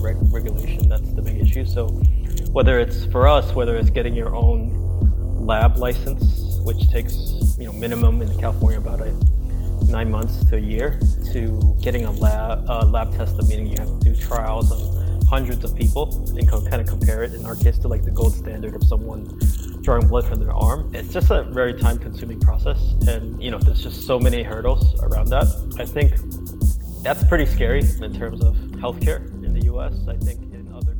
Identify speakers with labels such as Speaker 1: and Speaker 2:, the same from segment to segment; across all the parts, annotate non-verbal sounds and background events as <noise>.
Speaker 1: reg- regulation. That's the big issue. So whether it's for us, whether it's getting your own lab license, which takes you know minimum in California about a nine months to a year, to getting a lab uh, lab tested, meaning you have to do trials on hundreds of people and co- kind of compare it in our case to like the gold standard of someone drawing blood from their arm. It's just a very time consuming process. And, you know, there's just so many hurdles around that. I think that's pretty scary in terms of healthcare the US. I think in other.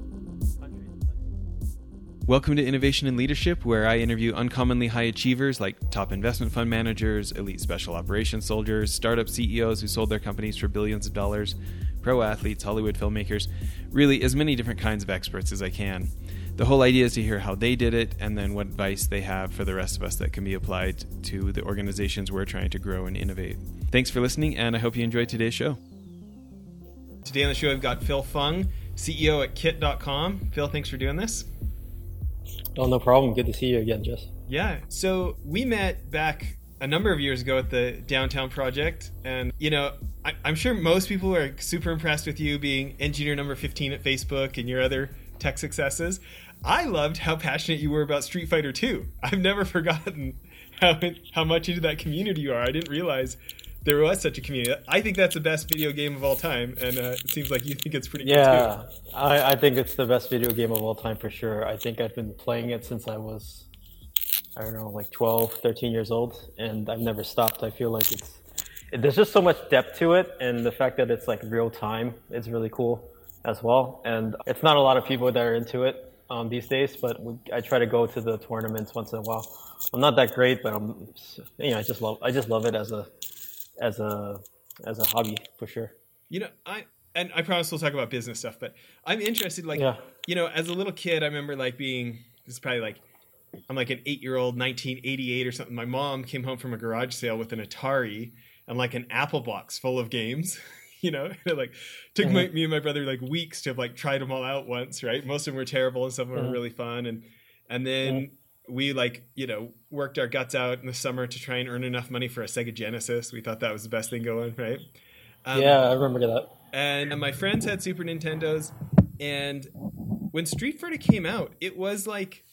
Speaker 2: Welcome to Innovation and Leadership, where I interview uncommonly high achievers like top investment fund managers, elite special operations soldiers, startup CEOs who sold their companies for billions of dollars, pro athletes, Hollywood filmmakers, really as many different kinds of experts as I can. The whole idea is to hear how they did it and then what advice they have for the rest of us that can be applied to the organizations we're trying to grow and innovate. Thanks for listening, and I hope you enjoyed today's show. Today on the show, I've got Phil Fung, CEO at kit.com. Phil, thanks for doing this.
Speaker 1: Oh, no problem. Good to see you again, Jess.
Speaker 2: Yeah. So we met back a number of years ago at the Downtown Project. And, you know, I, am sure most people are super impressed with you being engineer number 15 at Facebook and your other tech successes. I loved how passionate you were about Street Fighter 2. I've never <laughs> forgotten how how much into that community you are. I didn't realize there was such a community. I think that's the best video game of all time, and uh, it seems like you think it's pretty. Good too.
Speaker 1: Yeah, I, I think it's the best video game of all time for sure. I think I've been playing it since I was, I don't know, like 12, 13 years old, and I've never stopped. I feel like it's there's just so much depth to it, and the fact that it's like real time is really cool as well. And it's not a lot of people that are into it um, these days, but we, I try to go to the tournaments once in a while. I'm not that great, but I'm, you know, I just love, I just love it as a, as a, as a hobby for sure.
Speaker 2: You know, I and I promise we'll talk about business stuff, but I'm interested. Like, yeah. you know, as a little kid, I remember like being this is probably like I'm like an eight year old, 1988 or something. My mom came home from a garage sale with an Atari and like an Apple box full of games. <laughs> you know <laughs> it like took mm-hmm. my, me and my brother like weeks to have like tried them all out once right most of them were terrible and some of them mm-hmm. were really fun and and then mm-hmm. We like you know worked our guts out in the summer to try and earn enough money for a sega genesis. We thought that was the best thing going right?
Speaker 1: Um, yeah i remember that.
Speaker 2: And, and my friends had super nintendos and when street fighter came out it was like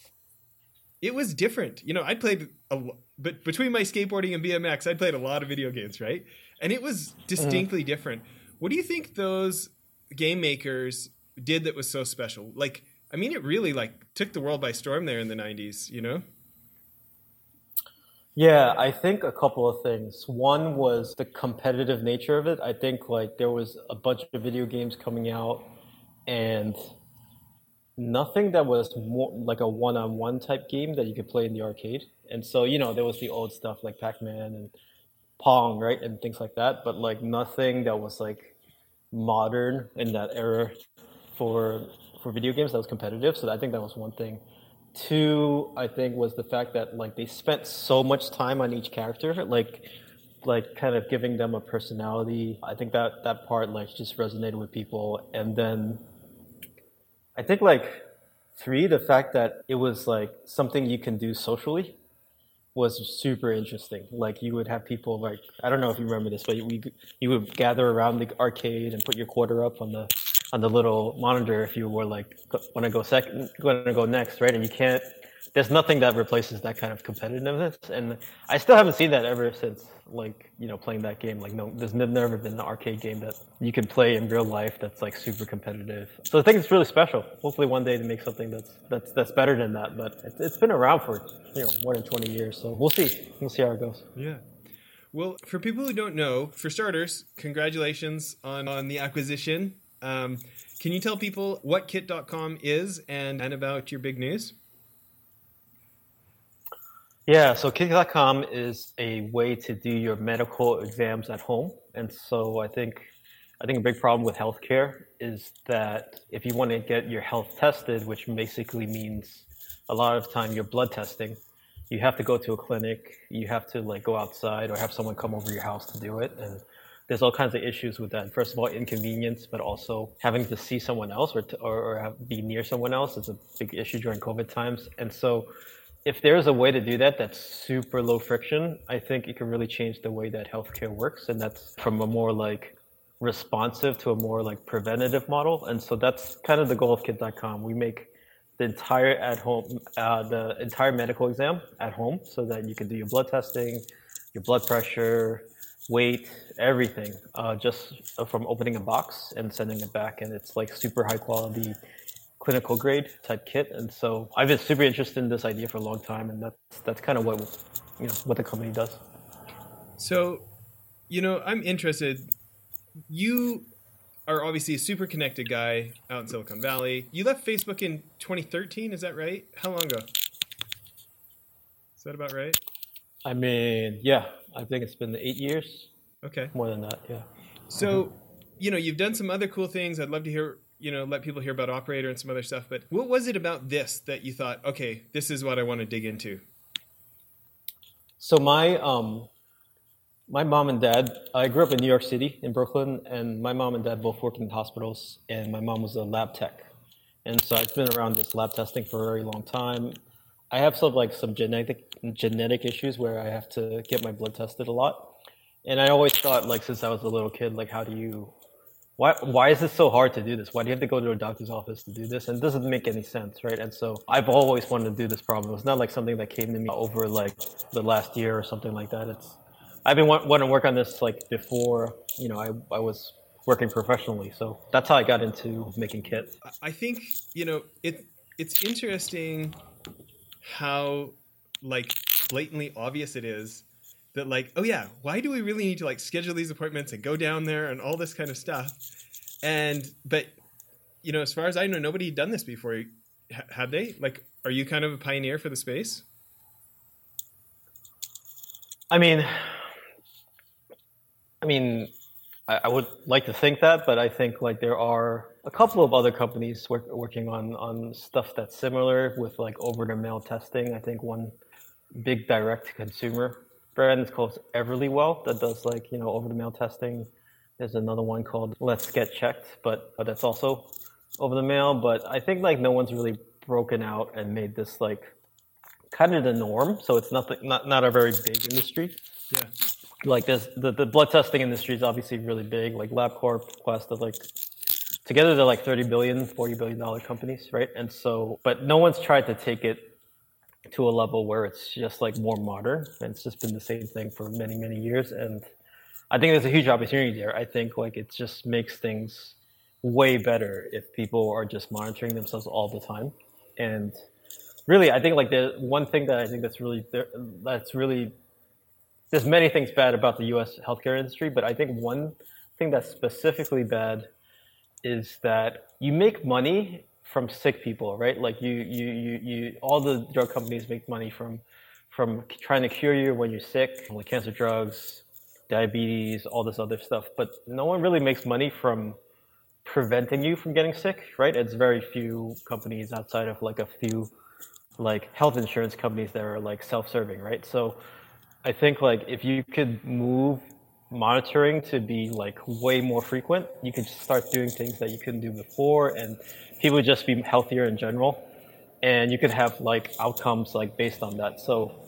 Speaker 2: it was different. You know i played a but between my skateboarding and bmx i played a lot of video games right? And it was mm-hmm. distinctly different. What do you think those game makers did that was so special? Like, I mean, it really like took the world by storm there in the '90s. You know?
Speaker 1: Yeah, I think a couple of things. One was the competitive nature of it. I think like there was a bunch of video games coming out, and nothing that was more like a one-on-one type game that you could play in the arcade. And so you know there was the old stuff like Pac-Man and Pong, right, and things like that, but like nothing that was like modern in that era for for video games that was competitive. So I think that was one thing. Two, I think was the fact that like they spent so much time on each character, like like kind of giving them a personality. I think that that part like just resonated with people. And then I think like three, the fact that it was like something you can do socially was super interesting. Like you would have people like I don't know if you remember this, but we you would gather around the arcade and put your quarter up on the on the little monitor if you were like want to go second, want to go next, right? And you can't. There's nothing that replaces that kind of competitiveness, and I still haven't seen that ever since like you know playing that game. Like no, there's never been an arcade game that you can play in real life that's like super competitive. So I think it's really special. Hopefully one day to make something that's that's that's better than that. But it's, it's been around for you know more than 20 years, so we'll see. We'll see how it goes.
Speaker 2: Yeah. Well, for people who don't know, for starters, congratulations on on the acquisition. Um, can you tell people what kit.com is and, and about your big news?
Speaker 1: Yeah, so Kit.com is a way to do your medical exams at home. And so I think I think a big problem with healthcare is that if you want to get your health tested, which basically means a lot of time you're blood testing, you have to go to a clinic, you have to like go outside or have someone come over your house to do it. And there's all kinds of issues with that. First of all, inconvenience, but also having to see someone else or, to, or, or have, be near someone else is a big issue during COVID times. And so if there's a way to do that that's super low friction, I think it can really change the way that healthcare works. And that's from a more like responsive to a more like preventative model. And so that's kind of the goal of kit.com. We make the entire at home, uh, the entire medical exam at home so that you can do your blood testing, your blood pressure, weight, everything, uh, just from opening a box and sending it back. And it's like super high quality clinical grade type kit. And so I've been super interested in this idea for a long time. And that's, that's kind of what, you know, what the company does.
Speaker 2: So, you know, I'm interested. You are obviously a super connected guy out in Silicon Valley. You left Facebook in 2013, is that right? How long ago? Is that about right?
Speaker 1: I mean, yeah, I think it's been eight years.
Speaker 2: Okay.
Speaker 1: More than that, yeah.
Speaker 2: So, you know, you've done some other cool things. I'd love to hear, you know, let people hear about Operator and some other stuff. But what was it about this that you thought, okay, this is what I want to dig into?
Speaker 1: So my um, my mom and dad, I grew up in New York City, in Brooklyn, and my mom and dad both worked in hospitals, and my mom was a lab tech. And so I've been around this lab testing for a very long time. I have some like some genetic genetic issues where I have to get my blood tested a lot. And I always thought like since I was a little kid, like how do you why why is this so hard to do this? Why do you have to go to a doctor's office to do this? And it doesn't make any sense, right? And so I've always wanted to do this problem. It's not like something that came to me over like the last year or something like that. It's I've been wanting to work on this like before, you know, I, I was working professionally. So that's how I got into making kit.
Speaker 2: I think, you know, it it's interesting how like blatantly obvious it is that like, oh yeah, why do we really need to like schedule these appointments and go down there and all this kind of stuff? And but you know, as far as I know, nobody had done this before. Have they? Like, are you kind of a pioneer for the space?
Speaker 1: I mean, I mean, I, I, would like to think that, but I think like there are a couple of other companies work, working on on stuff that's similar with like over the mail testing. I think one big direct consumer brand is called Everlywell that does like you know over the mail testing. There's another one called Let's Get Checked, but, but that's also over the mail. But I think like no one's really broken out and made this like kind of the norm. So it's nothing not not a very big industry.
Speaker 2: Yeah
Speaker 1: like this the, the blood testing industry is obviously really big like labcorp quest like together they're like 30 billion 40 billion dollar companies right? And so but no one's tried to take it to a level where it's just like more modern and it's just been the same thing for many many years. And i think there's a huge opportunity there. I think like it just makes things way better if people are just monitoring themselves all the time. And really i think like the one thing that i think that's really that's really there's many things bad about the U.S. healthcare industry, but I think one thing that's specifically bad is that you make money from sick people, right? Like you, you, you, you all the drug companies make money from from trying to cure you when you're sick, like cancer drugs, diabetes, all this other stuff. But no one really makes money from preventing you from getting sick, right? It's very few companies outside of like a few like health insurance companies that are like self-serving, right? So I think like if you could move monitoring to be like way more frequent, you could start doing things that you couldn't do before, and people would just be healthier in general, and you could have like outcomes like based on that. So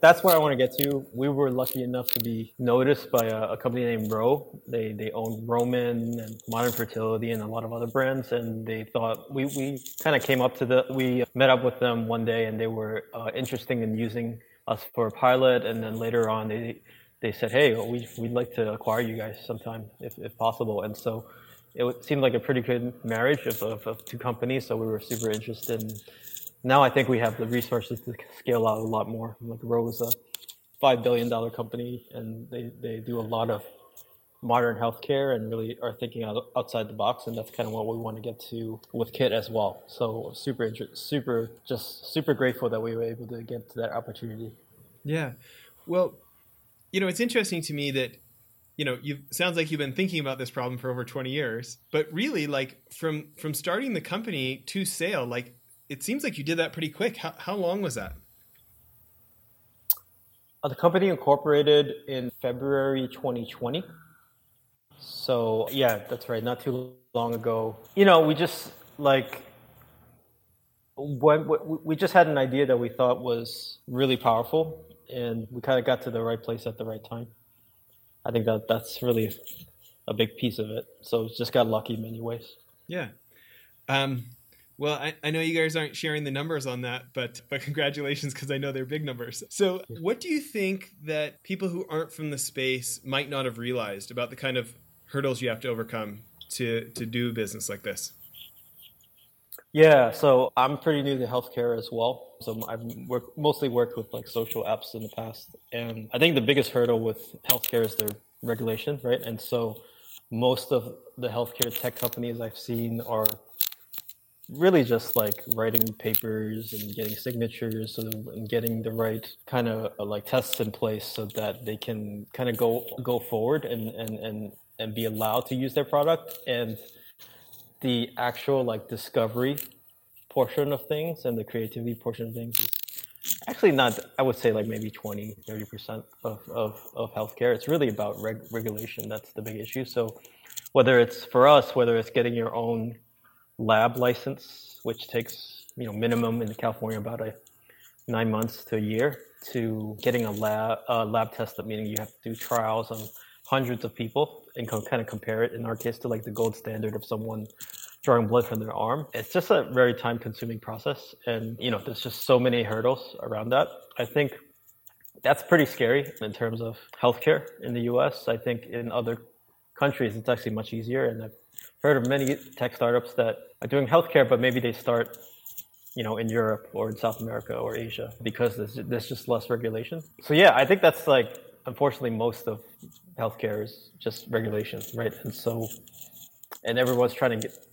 Speaker 1: that's where I want to get to. We were lucky enough to be noticed by a, a company named Ro. They they own Roman and Modern Fertility and a lot of other brands, and they thought we we kind of came up to the we met up with them one day, and they were uh, interested in using us for a pilot, and then later on they they said, "Hey, we we'd like to acquire you guys sometime if, if possible." And so it seemed like a pretty good marriage of, of, of two companies. So we were super interested. And now I think we have the resources to scale out a lot more. Like Ro is a five billion dollar company, and they they do a lot of modern healthcare and really are thinking out, outside the box and that's kind of what we want to get to with kit as well so super super just super grateful that we were able to get to that opportunity
Speaker 2: yeah well you know it's interesting to me that you know you sounds like you've been thinking about this problem for over 20 years but really like from from starting the company to sale like it seems like you did that pretty quick. How, how long was that?
Speaker 1: Uh, the company incorporated in february 2020 so yeah, that's right. Not too long ago, you know, we just like when we just had an idea that we thought was really powerful, and we kind of got to the right place at the right time. I think that that's really a big piece of it. So just got lucky in many ways.
Speaker 2: Yeah. Um, well, I, I know you guys aren't sharing the numbers on that, but but congratulations because I know they're big numbers. So, what do you think that people who aren't from the space might not have realized about the kind of hurdles you have to overcome to to do business like this?
Speaker 1: Yeah, so I'm pretty new to healthcare as well. So I've worked, mostly worked with like social apps in the past, and I think the biggest hurdle with healthcare is the regulation, right? And so most of the healthcare tech companies I've seen are really just like writing papers and getting signatures and getting the right kind of like tests in place so that they can kind of go go forward and and and and be allowed to use their product and the actual like discovery portion of things and the creativity portion of things is actually not i would say like maybe 20 30% of, of, of healthcare. It's really about reg- regulation that's the big issue. So whether it's for us whether it's getting your own lab license, which takes you know minimum in California about a nine months to a year to getting a lab uh, lab test, that meaning you have to do trials on hundreds of people and kind of compare it in our case to like the gold standard of someone drawing blood from their arm. It's just a very time consuming process, and you know there's just so many hurdles around that. I think that's pretty scary in terms of healthcare in the U.S. I think in other countries it's actually much easier, and I've heard of many tech startups that are doing healthcare, but maybe they start, you know, in Europe or in South America or Asia because there's, there's just less regulation. So yeah, I think that's like unfortunately most of healthcare is just regulation, right? And so, and everyone's trying to get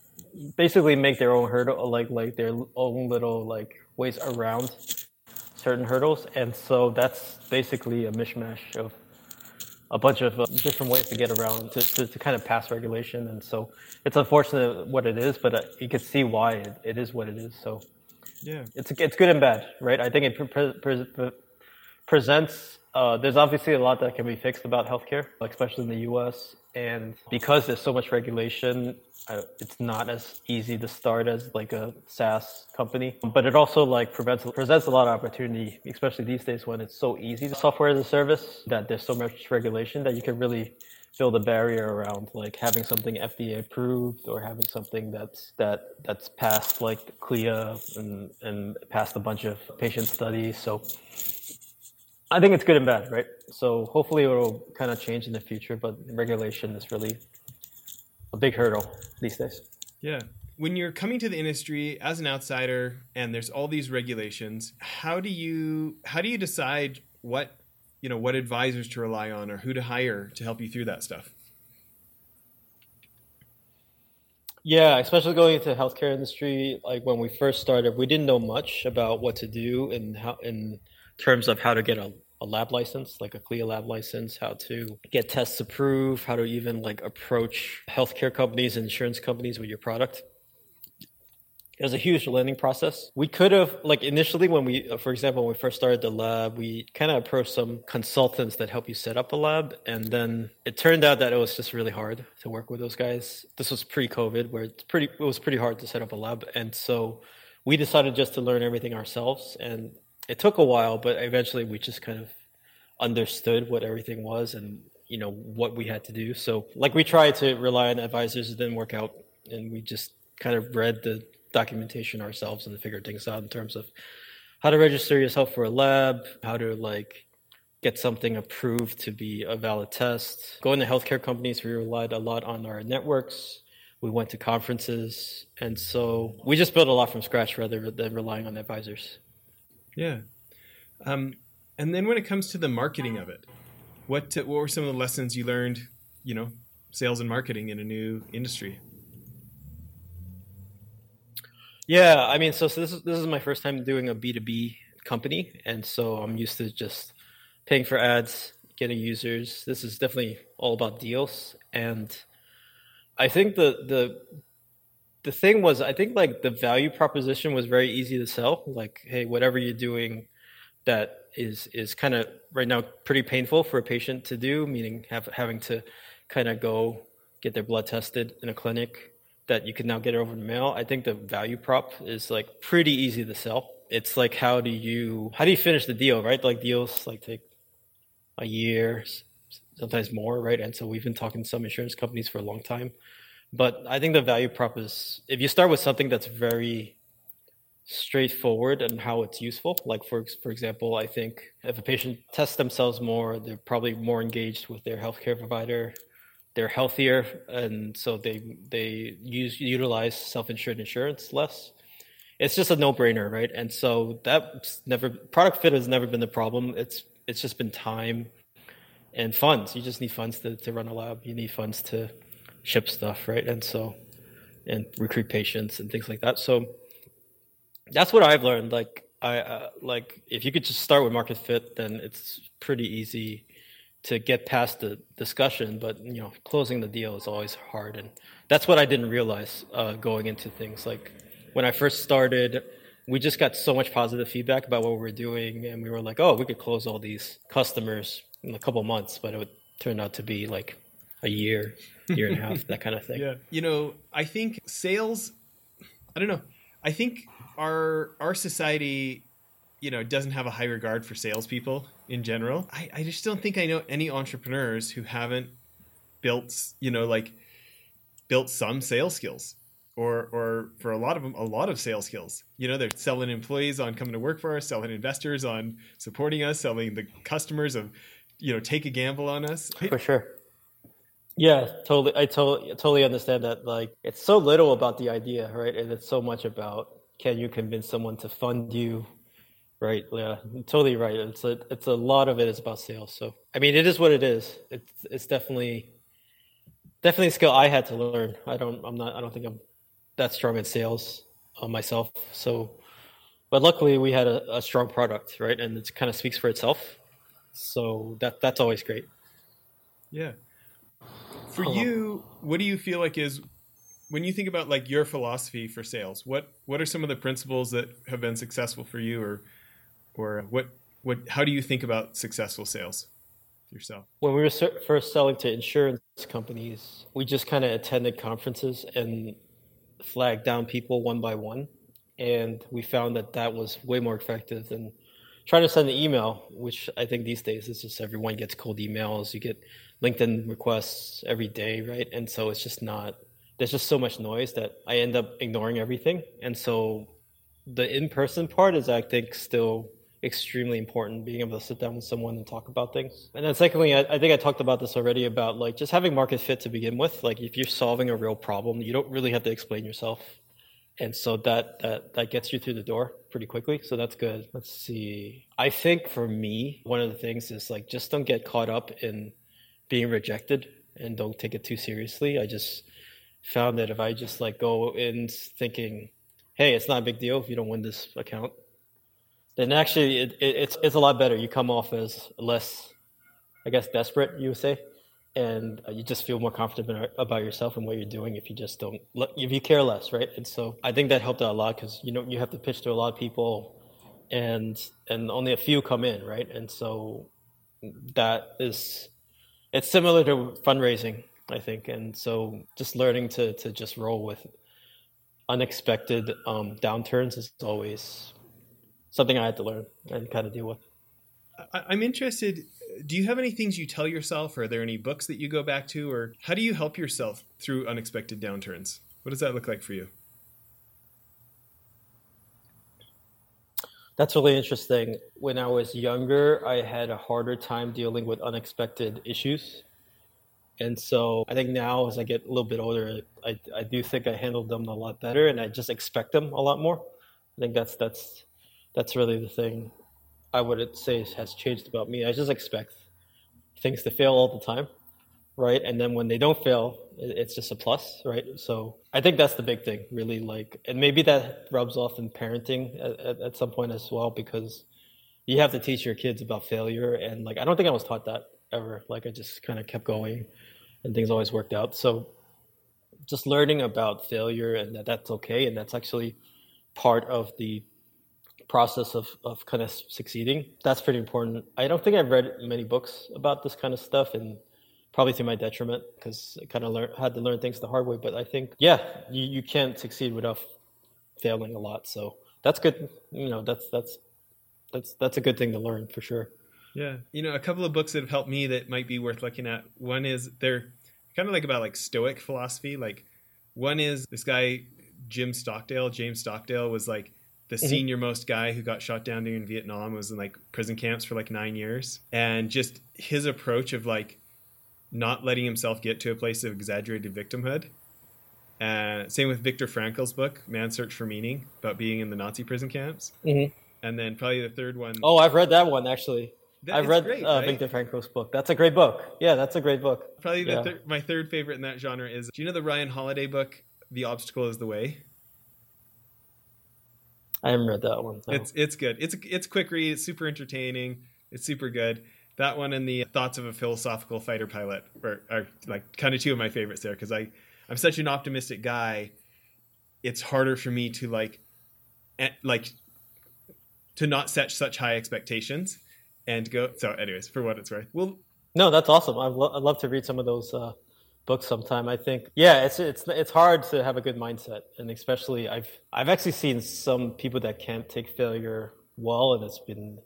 Speaker 1: basically make their own hurdle, like like their own little like ways around certain hurdles, and so that's basically a mishmash of a bunch of uh, different ways to get around to, to, to, kind of pass regulation. And so it's unfortunate what it is, but uh, you can see why it, it is what it is. So
Speaker 2: yeah,
Speaker 1: it's it's good and bad, right? I think it pre- pre- pre- presents. Uh, there's obviously a lot that can be fixed about healthcare, especially in the U.S. And because there's so much regulation, it's not as easy to start as like a SaaS company. But it also like prevents, presents a lot of opportunity, especially these days when it's so easy to software as a service that there's so much regulation that you can really build a barrier around like having something FDA approved or having something that's that that's passed like CLIA and and passed a bunch of patient studies. So I think it's good and bad, right? So hopefully it will kind of change in the future, but regulation is really a big hurdle these days.
Speaker 2: Yeah. When you're coming to the industry as an outsider and there's all these regulations, how do you how do you decide what you know what advisors to rely on or who to hire to help you through that stuff?
Speaker 1: Yeah, especially going into the healthcare industry, like when we first started, we didn't know much about what to do and how in terms of how to get a, a lab license, like a CLIA lab license, how to get tests approved, how to even like approach healthcare companies, insurance companies with your product. It was a huge learning process. We could have, like, initially when we, uh, for example, when we first started the lab, we kind of approached some consultants that help you set up a lab. And then it turned out that it was just really hard to work with those guys. This was pre COVID, where it's pretty, it was pretty hard to set up a lab. And so we decided just to learn everything ourselves. And it took a while, but eventually we just kind of understood what everything was and you know what we had to do. So like we tried to rely on advisors, it didn't work out, and we just kind of read the documentation ourselves and figured things out in terms of how to register yourself for a lab, how to like get something approved to be a valid test. Going to healthcare companies, we relied a lot on our networks. We went to conferences, and so we just built a lot from scratch rather than relying on advisors.
Speaker 2: Yeah. Um, and then when it comes to the marketing of it, what what were some of the lessons you learned? You know, sales and marketing in a new industry.
Speaker 1: Yeah, I mean, so, so this is this is my first time doing a B two B company, and so I'm used to just paying for ads, getting users. This is definitely all about deals, and I think the the the thing was i think like the value proposition was very easy to sell like hey whatever you're doing that is is kind of right now pretty painful for a patient to do meaning have, having to kind of go get their blood tested in a clinic that you can now get it over the mail i think the value prop is like pretty easy to sell it's like how do you how do you finish the deal right like deals like take a year sometimes more, right? And so we've been talking to some insurance companies for a long time. But I think the value prop is if you start with something that's very straightforward and how it's useful. Like for for example, I think if a patient tests themselves more, they're probably more engaged with their healthcare provider. They're healthier, and so they they use utilize self insured insurance less. It's just a no brainer, right? And so that's never product fit has never been the problem. It's it's just been time and funds. You just need funds to, to run a lab. You need funds to ship stuff, right? And so and recruit patients and things like that. So that's what I've learned. Like I uh, like if you could just start with market fit, then it's pretty easy to get past the discussion. But you know, closing the deal is always hard, and that's what I didn't realize uh, going into things. Like when I first started, we just got so much positive feedback about what we were doing, and we were like, oh, we could close all these customers in a couple months, but it would turn out to be like a year, year and a half, that kind of thing. <laughs>
Speaker 2: Yeah, you know, I think sales. I don't know. I think our our society, you know, doesn't have a high regard for salespeople in general. I, I just don't think I know any entrepreneurs who haven't built, you know, like built some sales skills or or for a lot of them a lot of sales skills you know they're selling employees on coming to work for us selling investors on supporting us selling the customers of you know take a gamble on us
Speaker 1: for sure yeah totally i totally totally understand that like it's so little about the idea right? And it's so much about can you convince someone to fund you right? Yeah totally right. It's a it's a lot of it is about sales. So i mean it is what it is. It's it's definitely definitely a skill i had to learn. I don't i'm not i don't think i'm that strong in sales uh, myself. So but luckily we had a, a strong product right? And it kind of speaks for itself. So that that's always great.
Speaker 2: Yeah for you what do you feel like is when you think about like your philosophy for sales, what what are some of the principles that have been successful for you, or or what what how do you think about successful sales yourself?
Speaker 1: When we were first selling to insurance companies, we just kind of attended conferences and flagged down people one by one, and we found that that was way more effective than trying to send an email, which I think these days is just everyone gets cold emails. You get LinkedIn requests every day, right? And so it's just not there's just so much noise that I end up ignoring everything. And so the in person part is, I think, still extremely important being able to sit down with someone and talk about things. And then secondly, I, I, think I talked about this already about like just having market fit to begin with. Like if you're solving a real problem, you don't really have to explain yourself. And so that that that gets you through the door pretty quickly. So that's good. Let's see. I think for me, one of the things is like just don't get caught up in being rejected and don't take it too seriously. I just found that if I just like go in thinking, hey, it's not a big deal if you don't win this account, then actually it, it, it's it's a lot better. You come off as less, I guess, desperate. You would say, and uh, you just feel more confident about yourself and what you're doing if you just don't if you care less, right? And so I think that helped out a lot because you know you have to pitch to a lot of people, and and only a few come in, right? And so that is it's similar to fundraising I think. And so just learning to to just roll with unexpected um, downturns is always something I had to learn and kind of deal with.
Speaker 2: I'm interested. Do you have any things you tell yourself? Or are there any books that you go back to, or how do you help yourself through unexpected downturns? What does that look like for you?
Speaker 1: That's really interesting. When I was younger, I had a harder time dealing with unexpected issues. And so I think now, as I get a little bit older, I, I do think I handled them a lot better, and I just expect them a lot more. I think that's that's that's really the thing I would say has changed about me. I just expect things to fail all the time, right? And then when they don't fail, it's just a plus, right? So I think that's the big thing, really. Like, and maybe that rubs off in parenting at, at, some point as well, because you have to teach your kids about failure. And like, I don't think I was taught that ever. Like, I just kind of kept going and things always worked out. So just learning about failure and that that's okay and that's actually part of the process of, of kind of succeeding. That's pretty important. I don't think I've read many books about this kind of stuff and probably to my detriment because I kind of learned had to learn things the hard way. But I think, yeah, you, you can't succeed without failing a lot. So that's good. You know, that's, that's, that's, that's a good thing to learn for sure.
Speaker 2: Yeah, you know, a couple of books that have helped me that might be worth looking at. One is they're kind of like about like Stoic philosophy. Like one is this guy Jim Stockdale. James Stockdale was like the mm-hmm. senior most guy who got shot down during Vietnam. Was in like prison camps for like nine years, and just his approach of like not letting himself get to a place of exaggerated victimhood. Uh, same with Viktor Frankl's book, Man's Search for Meaning, about being in the Nazi prison camps. Mm-hmm. And then probably the third one.
Speaker 1: Oh, I've read that one actually. That I've read great, uh, right? Viktor Frankl's book. That's a great book. Yeah, that's a great book.
Speaker 2: Probably
Speaker 1: yeah.
Speaker 2: thir- my third favorite in that genre is. Do you know the Ryan Holiday book, The Obstacle Is the Way?
Speaker 1: I haven't read that one.
Speaker 2: No. It's it's good. It's it's quick read. It's super entertaining. It's super good. That one and the Thoughts of a Philosophical Fighter Pilot are, are like kind of two of my favorites there because I I'm such an optimistic guy. It's harder for me to like, like, to not set such high expectations and go. So, anyways, for what it's worth, well,
Speaker 1: no, that's awesome. I'd, lo- I'd love to read some of those uh, books sometime. I think, yeah, it's it's it's hard to have a good mindset, and especially I've I've actually seen some people that can't take failure well, and it's been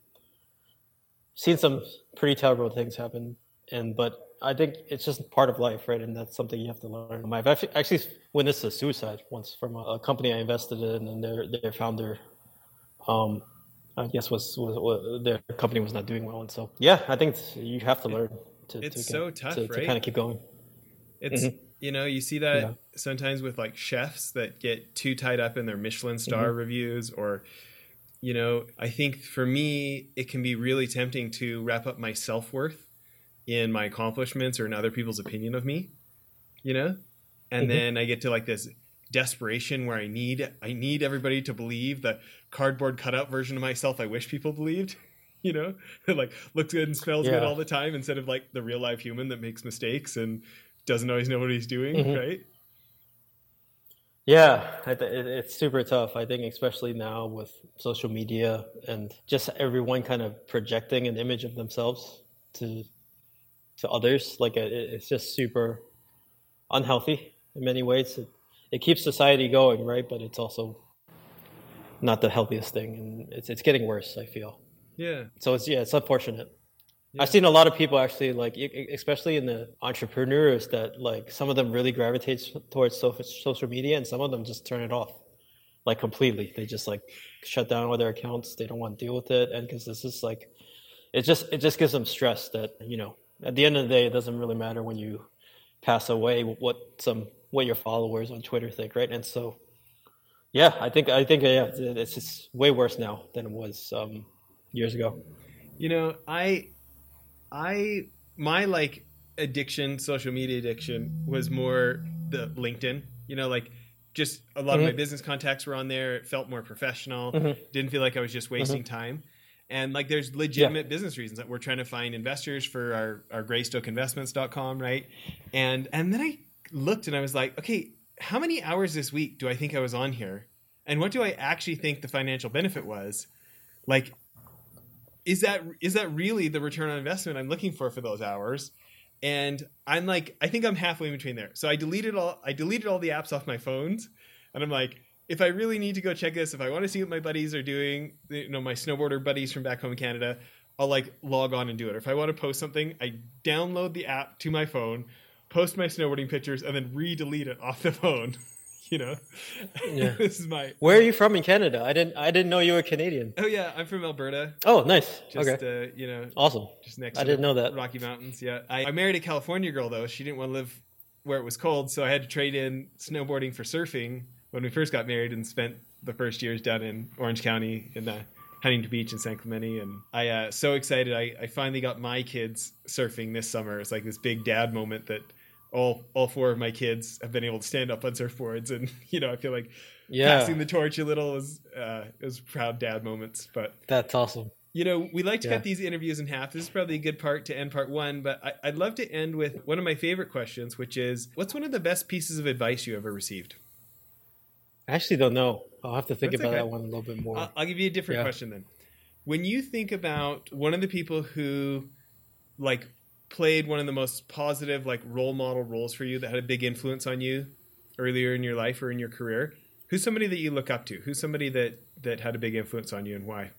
Speaker 1: seen some pretty terrible things happen. And but I think it's just part of life, right? And that's something you have to learn. I've actually actually witnessed a suicide once from a, company I invested in, and their their founder, um, I guess was, was, was, their company was not doing well, and so yeah, I think you have to learn. To,
Speaker 2: it's
Speaker 1: to,
Speaker 2: so tough,
Speaker 1: to,
Speaker 2: right? to
Speaker 1: kind of keep going.
Speaker 2: It's mm-hmm. you know you see that yeah. sometimes with like chefs that get too tied up in their Michelin star mm-hmm. reviews or you know I think for me it can be really tempting to wrap up my self worth in my accomplishments or in other people's opinion of me, you know? And mm-hmm. then I get to like this desperation where I need I need everybody to believe the cardboard cutout version of myself I wish people believed, <laughs> you know? <laughs> like looks good and smells yeah. good all the time instead of like the real life human that makes mistakes and doesn't always know what he's doing, mm-hmm. right?
Speaker 1: Yeah, it's super tough. I think, especially now with social media and just everyone kind of projecting an image of themselves to to others. Like it, it's just super unhealthy in many ways. It, it keeps society going, right? But it's also not the healthiest thing, and it's it's getting worse. I feel.
Speaker 2: Yeah.
Speaker 1: So it's yeah, it's unfortunate. Yeah. I've seen a lot of people actually like, especially in the entrepreneurs, that like some of them really gravitate towards social media, and some of them just turn it off, like completely. They just like shut down all their accounts. They don't want to deal with it, and because this is like, it just it just gives them stress that you know at the end of the day, it doesn't really matter when you pass away what some what your followers on Twitter think, right? And so, yeah, I think I think yeah, it's just way worse now than it was um, years ago.
Speaker 2: You know, I, I, my like addiction, social media addiction, was more the LinkedIn. You know, like just a lot mm-hmm. of my mm-hmm. business contacts were on there. It felt more professional. Mm-hmm. Didn't feel like I was just wasting mm-hmm. time and like there's legitimate yeah. business reasons that we're trying to find investors for our our greystokeinvestments.com right and and then i looked and i was like okay how many hours this week do i think i was on here and what do i actually think the financial benefit was like is that is that really the return on investment i'm looking for for those hours and i'm like i think i'm halfway between there so i deleted all i deleted all the apps off my phones and i'm like if I really need to go check this, if I want to see what my buddies are doing, you know, my snowboarder buddies from back home in Canada, I'll like log on and do it. Or if I want to post something, I download the app to my phone, post my snowboarding pictures, and then re-delete it off the <laughs> phone. <laughs> you know,
Speaker 1: yeah. <laughs>
Speaker 2: this is my.
Speaker 1: Where are you from in Canada? I didn't. I didn't know you were Canadian.
Speaker 2: Oh yeah, I'm from Alberta.
Speaker 1: Oh, nice.
Speaker 2: Just,
Speaker 1: okay.
Speaker 2: Uh, you know,
Speaker 1: awesome.
Speaker 2: Just next.
Speaker 1: I didn't know that.
Speaker 2: Rocky Mountains. Yeah, I, I married a California girl though. She didn't want to live where it was cold, so I had to trade in snowboarding for surfing when we first got married and spent the first years down in Orange County in the Huntington Beach in San Clemente, and I uh, so excited. I, I finally got my kids surfing this summer. It's like this big dad moment that all all four of my kids have been able to stand up on surfboards, and <laughs> you know I feel like yeah. passing the torch a little was uh, it was proud dad moments. But
Speaker 1: that's awesome.
Speaker 2: You know, we like to yeah. cut these interviews in half. This is probably a good part to end part one, but I, I'd love to end with one of my favorite questions, which is, "What's one of the best pieces of advice you ever received?"
Speaker 1: I actually don't know. I'll have to think That's about okay. that one a little bit more.
Speaker 2: I'll, I'll give you a different yeah. question then. When you think about one of the people who, like, played one of the most positive, like, role model roles for you that had a big influence on you earlier in your life or in your career, who's somebody that you look up to? Who's somebody that that had a big influence on you and why?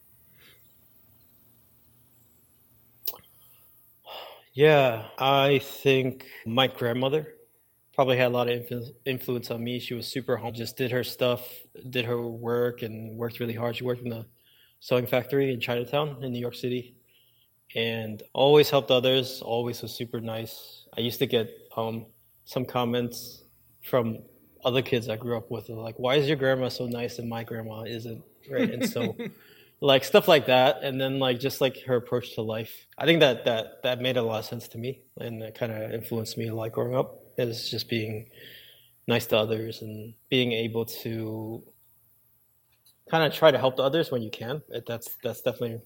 Speaker 1: Yeah, I think my grandmother probably had a lot of influ- influence on me. She was super home, just did her stuff, did her work, and worked really hard. She worked in the sewing factory in Chinatown in New York City, and always helped others. Always was super nice. I used to get um, some comments from other kids I grew up with, like, "Why is your grandma so nice and my grandma isn't?" Right, and so. <laughs> like stuff like that and then like just like her approach to life i think that that that made a lot of sense to me and it kind of influenced me like growing up is just being nice to others and being able to kind of try to help others when you can that's that's definitely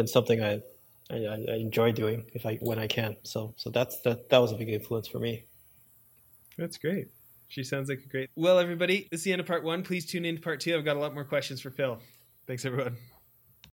Speaker 1: been something i I, I enjoy doing if I when I can. So so that's that that was a big influence for me.
Speaker 2: That's great. She sounds like a great. Well, everybody, this is the end of part one. Please tune in to part two. I've got a lot more questions for Phil. Thanks, everyone.